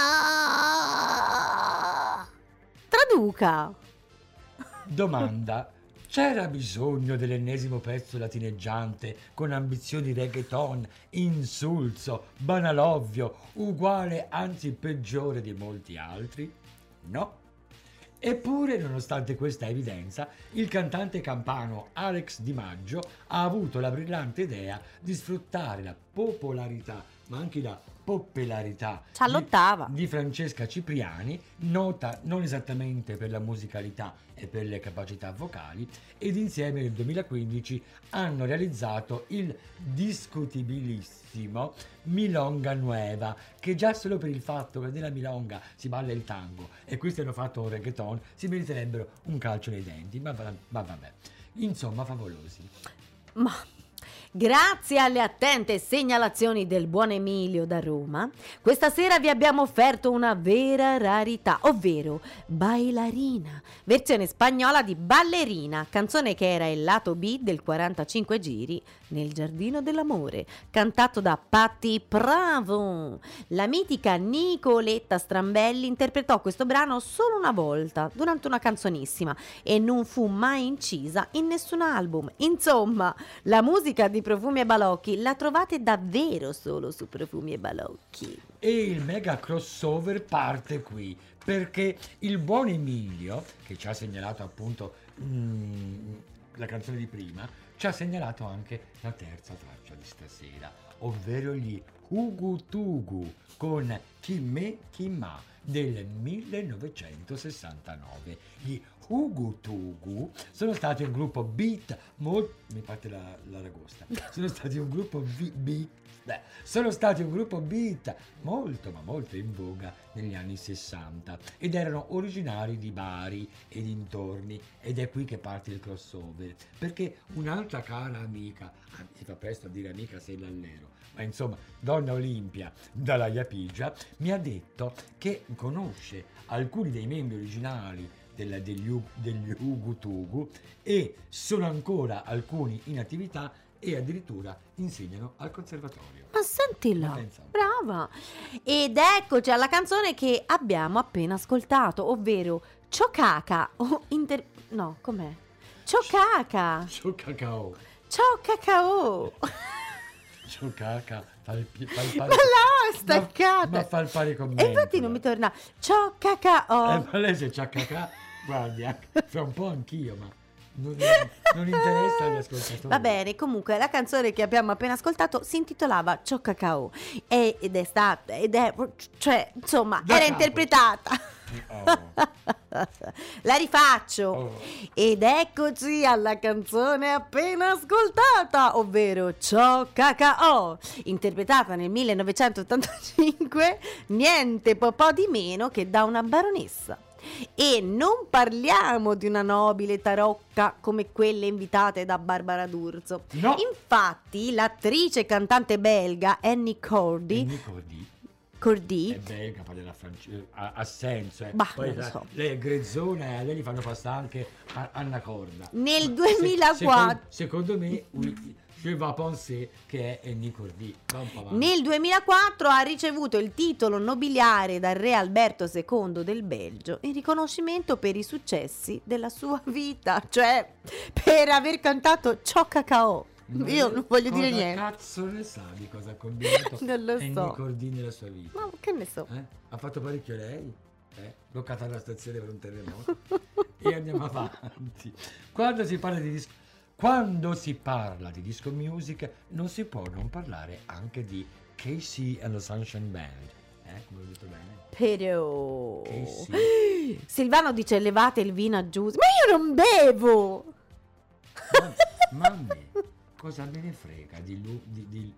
Speaker 3: Traduca!
Speaker 4: Domanda. C'era bisogno dell'ennesimo pezzo latineggiante con ambizioni reggaeton, insulso, banalovvio, uguale anzi peggiore di molti altri? No. Eppure, nonostante questa evidenza, il cantante campano Alex Di Maggio ha avuto la brillante idea di sfruttare la popolarità, ma anche la popolarità di, di Francesca Cipriani, nota non esattamente per la musicalità e per le capacità vocali, ed insieme nel 2015 hanno realizzato il discutibilissimo Milonga Nueva, che già solo per il fatto che nella Milonga si balla il tango e questi hanno fatto un reggaeton, si meriterebbero un calcio nei denti, ma, va- ma vabbè. Insomma, favolosi.
Speaker 3: Ma grazie alle attente segnalazioni del buon Emilio da Roma, questa sera vi abbiamo offerto una vera rarità, ovvero Bailarina, versione spagnola di Ballerina, canzone che era il lato B del 45 giri nel giardino dell'amore, cantato da Patti Bravo. La mitica Nicoletta Strambelli interpretò questo brano solo una volta durante una canzonissima e non fu mai incisa in nessun album. Insomma, la musica di Profumi e Balocchi la trovate davvero solo su Profumi e Balocchi.
Speaker 4: E il mega crossover parte qui, perché il buon Emilio, che ci ha segnalato appunto mm, la canzone di prima, ci ha segnalato anche la terza traccia di stasera, ovvero gli Ugu Tugu con Chimme Chimma del 1969. Gli Ugu Tugu sono stati un gruppo beat molto... mi parte la, ragosta. Sono stati un gruppo beat... beh, sono stati un gruppo beat molto ma molto in voga negli anni 60 ed erano originari di Bari e dintorni ed è qui che parte il crossover perché un'altra cara amica ah, si fa presto a dire amica sei l'allero ma insomma donna Olimpia dalla Iapigia mi ha detto che conosce alcuni dei membri originali della- degli, degli Ugu Tugu e sono ancora alcuni in attività e addirittura insegnano al conservatorio.
Speaker 3: Ma sentila,
Speaker 4: Ma
Speaker 3: brava! Ed eccoci alla canzone che abbiamo appena ascoltato, ovvero Cioccaca o inter... no, com'è? Cioccaca!
Speaker 4: Ciao cacao,
Speaker 3: Ciao cacao!
Speaker 4: ciao caca, fa il, fa il
Speaker 3: Ma
Speaker 4: pari
Speaker 3: là, staccata!
Speaker 4: Ma, ma fa il pari con me.
Speaker 3: E infatti non mi torna. Ciao cacao!
Speaker 4: Eh, ma lei se c'ha guardi, anche- fra un po' anch'io, ma non, non interessa agli ascoltatori.
Speaker 3: Va bene, comunque la canzone che abbiamo appena ascoltato si intitolava Ciao cacao ed è stata, ed è, cioè, insomma,
Speaker 4: Da
Speaker 3: era
Speaker 4: capo.
Speaker 3: interpretata.
Speaker 4: Oh,
Speaker 3: La rifaccio.
Speaker 4: oh.
Speaker 3: Ed eccoci alla canzone appena ascoltata, ovvero Ciao Cacao, interpretata nel 1985, niente po' di meno che da una baronessa. E non parliamo di una nobile tarocca come quelle invitate da Barbara D'Urso.
Speaker 4: No.
Speaker 3: Infatti, l'attrice e cantante belga Annie Cordy
Speaker 4: Nico di
Speaker 3: Cordy.
Speaker 4: È belga, parlerà francese, ha, ha senso. Eh.
Speaker 3: Bah,
Speaker 4: Poi, sai,
Speaker 3: so.
Speaker 4: Lei è grezzona e a lei gli fanno passare anche a- Anna Corda.
Speaker 3: Nel
Speaker 4: Ma
Speaker 3: 2004
Speaker 4: secondo, secondo me, oui, je vais penser che è. Va avanti.
Speaker 3: Nel 2004 ha ricevuto il titolo nobiliare dal re Alberto II del Belgio in riconoscimento per i successi della sua vita, cioè per aver cantato Ciò Cacao.
Speaker 4: Ma
Speaker 3: Io non voglio dire niente.
Speaker 4: cazzo ne sa di cosa ha combinato
Speaker 3: Non lo
Speaker 4: Annie
Speaker 3: so.
Speaker 4: Cordy nella sua vita?
Speaker 3: Ma che ne so.
Speaker 4: Eh? Ha fatto parecchio lei? Eh? Bloccata alla stazione per un terremoto. e andiamo avanti. Quando si parla di disco. Quando si parla di disco music non si può non parlare anche di KC and the Sunshine Band. Eh, come ho detto bene?
Speaker 3: Però
Speaker 4: KC.
Speaker 3: Silvano dice levate il vino a giusto. Ma io non bevo!
Speaker 4: Ma, me cosa me ne frega di lui? Di, di...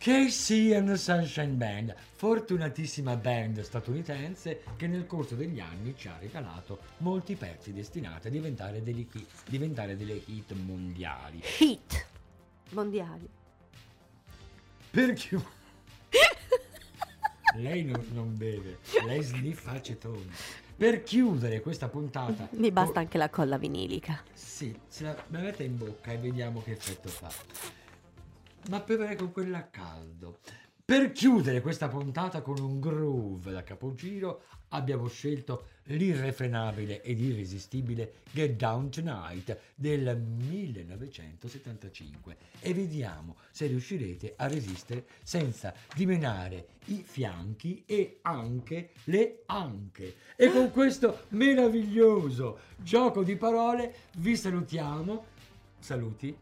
Speaker 4: KC and the Sunshine Band, fortunatissima band statunitense che nel corso degli anni ci ha regalato molti pezzi destinati a diventare delle hit, diventare delle hit mondiali.
Speaker 3: Hit mondiali.
Speaker 4: Per chiudere, lei non, non beve, lei sniffa acetone. Per chiudere questa puntata,
Speaker 3: Mi basta anche la colla vinilica.
Speaker 4: Sì, se la mette in bocca e vediamo che effetto fa. Ma beverei con quella a caldo. Per chiudere questa puntata con un groove da capogiro abbiamo scelto l'irrefrenabile ed irresistibile Get Down Tonight del 1975 e vediamo se riuscirete a resistere senza dimenare i fianchi e anche le anche. E con questo meraviglioso gioco di parole vi salutiamo. Saluti.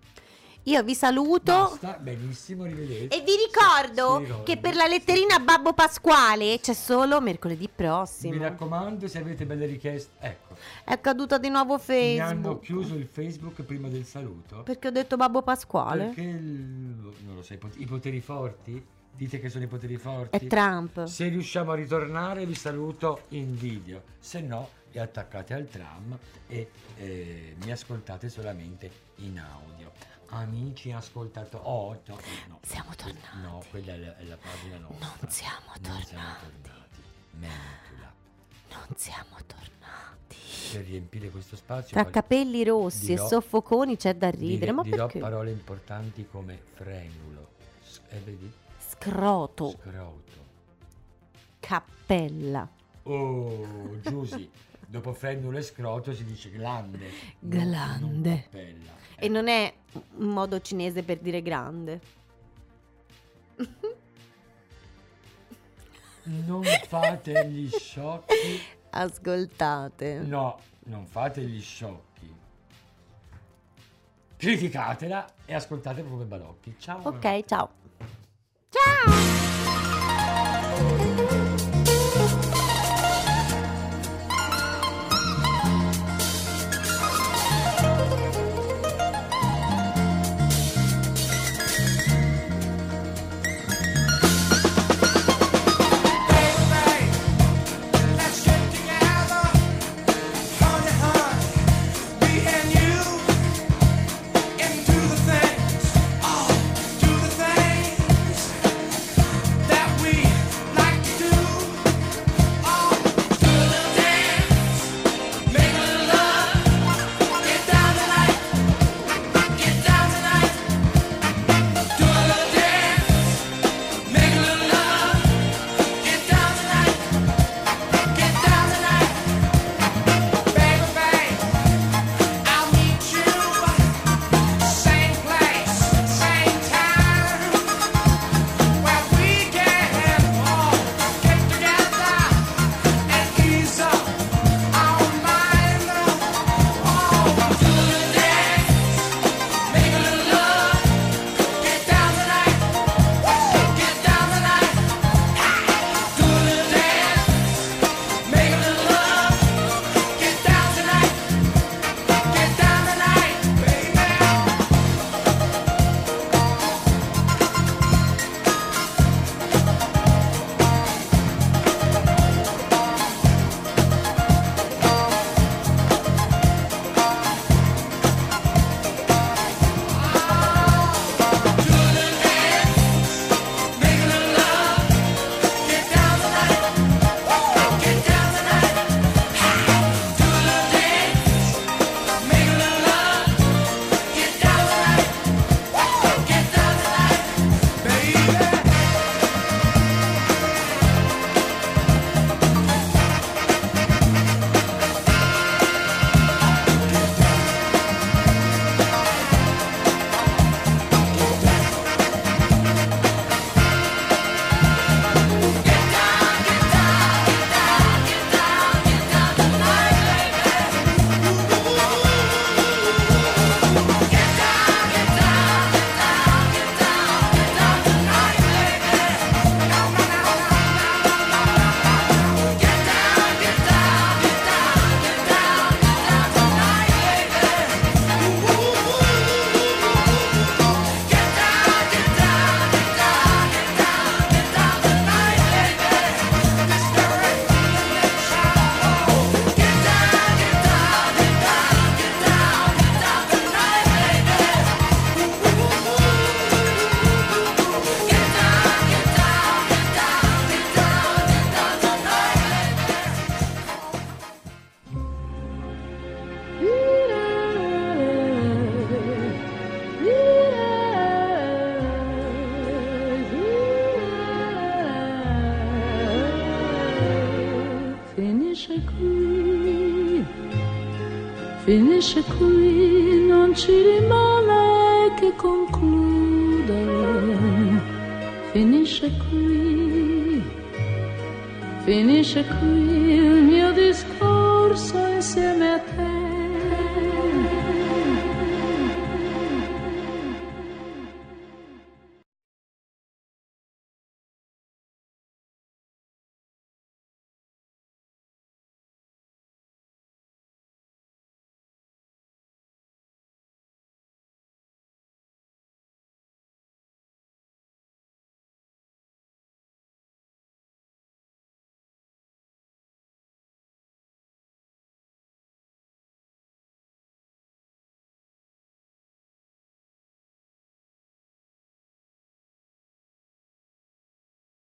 Speaker 3: Io vi saluto.
Speaker 4: Basta, benissimo, arrivederci.
Speaker 3: E vi ricordo
Speaker 4: Sì, ricordo.
Speaker 3: che per la letterina Babbo Pasquale c'è solo mercoledì prossimo.
Speaker 4: Mi raccomando, se avete belle richieste, ecco,
Speaker 3: È caduto di nuovo
Speaker 4: mi hanno
Speaker 3: Facebook.
Speaker 4: chiuso il Facebook prima del saluto.
Speaker 3: Perché ho detto Babbo Pasquale?
Speaker 4: Perché il- non lo so, i poteri forti? Dite che sono i poteri forti?
Speaker 3: È Trump.
Speaker 4: Se riusciamo a ritornare vi saluto in video, se no vi attaccate al tram e eh, mi ascoltate solamente in audio. Amici ascoltatori, oh, no, no,
Speaker 3: Siamo tornati.
Speaker 4: no, quella è la, è la pagina nostra.
Speaker 3: Non siamo
Speaker 4: Non
Speaker 3: tornati.
Speaker 4: siamo tornati. Mentula.
Speaker 3: Non siamo tornati.
Speaker 4: Per riempire questo spazio
Speaker 3: Tra
Speaker 4: poi
Speaker 3: capelli rossi
Speaker 4: dirò-
Speaker 3: e soffoconi c'è da ridere.
Speaker 4: dire-
Speaker 3: Ma
Speaker 4: dirò
Speaker 3: perché?
Speaker 4: parole importanti come frenulo, eh, vedi?
Speaker 3: Scroto,
Speaker 4: Scroto.
Speaker 3: cappella,
Speaker 4: Oh, Giusy, dopo frenulo e scroto si dice glande. non-
Speaker 3: Glande.
Speaker 4: non cappella.
Speaker 3: E non è un modo cinese per dire grande.
Speaker 4: non fate gli sciocchi.
Speaker 3: Ascoltate.
Speaker 4: No, non fate gli sciocchi. Criticatela e ascoltate come balocchi. Ciao.
Speaker 3: Ok, ciao. Ciao!